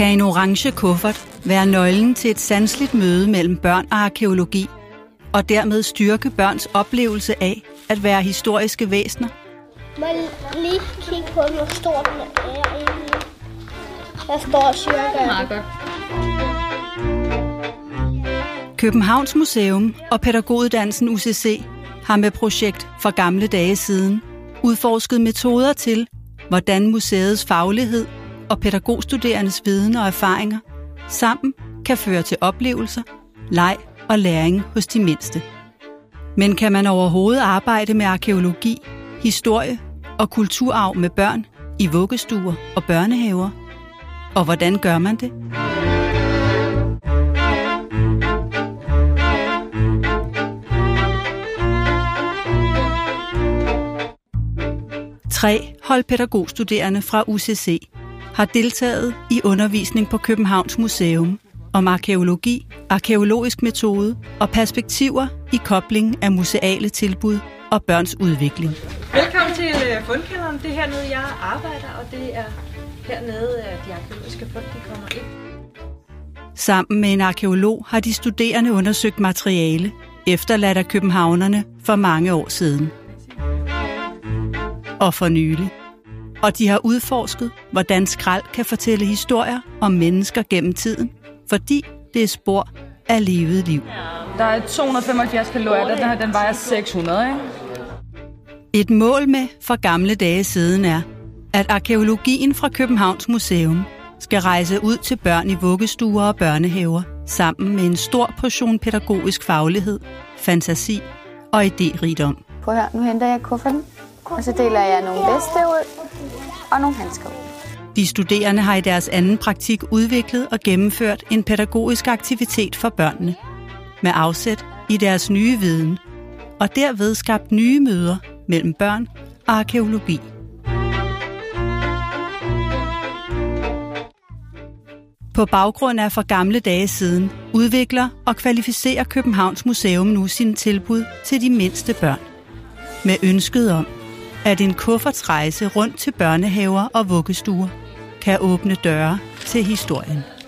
Kan en orange kuffert være nøglen til et sandsligt møde mellem børn og arkeologi, og dermed styrke børns oplevelse af at være historiske væsener? Må jeg lige kigge på, hvor stor den er egentlig? Der står cirka. Meget godt. Københavns Museum og Pædagoguddannelsen UCC har med projekt for gamle dage siden udforsket metoder til, hvordan museets faglighed og pædagogstuderendes viden og erfaringer sammen kan føre til oplevelser, leg og læring hos de mindste. Men kan man overhovedet arbejde med arkeologi, historie og kulturarv med børn i vuggestuer og børnehaver? Og hvordan gør man det? Tre hold pædagogstuderende fra UCC har deltaget i undervisning på Københavns Museum om arkeologi, arkeologisk metode og perspektiver i kobling af museale tilbud og børns udvikling. Velkommen til uh, fundkælderen. Det er hernede, jeg arbejder, og det er hernede, at de arkeologiske fund de kommer ind. Sammen med en arkeolog har de studerende undersøgt materiale, efterladt af københavnerne for mange år siden. Og for nylig. Og de har udforsket, hvordan skrald kan fortælle historier om mennesker gennem tiden, fordi det er spor af levet liv. Der er 275 kalorier, den her den vejer 600, ikke? Et mål med for gamle dage siden er, at arkeologien fra Københavns Museum skal rejse ud til børn i vuggestuer og børnehaver, sammen med en stor portion pædagogisk faglighed, fantasi og idérigdom. Prøv at høre, nu henter jeg kufferten, og så deler jeg nogle veste ud og nogle handsker ud. De studerende har i deres anden praktik udviklet og gennemført en pædagogisk aktivitet for børnene, med afsæt i deres nye viden, og derved skabt nye møder mellem børn og arkeologi. På baggrund af for gamle dage siden udvikler og kvalificerer Københavns Museum nu sine tilbud til de mindste børn. Med ønsket om, at en kuffertsrejse rundt til børnehaver og vuggestuer kan åbne døre til historien.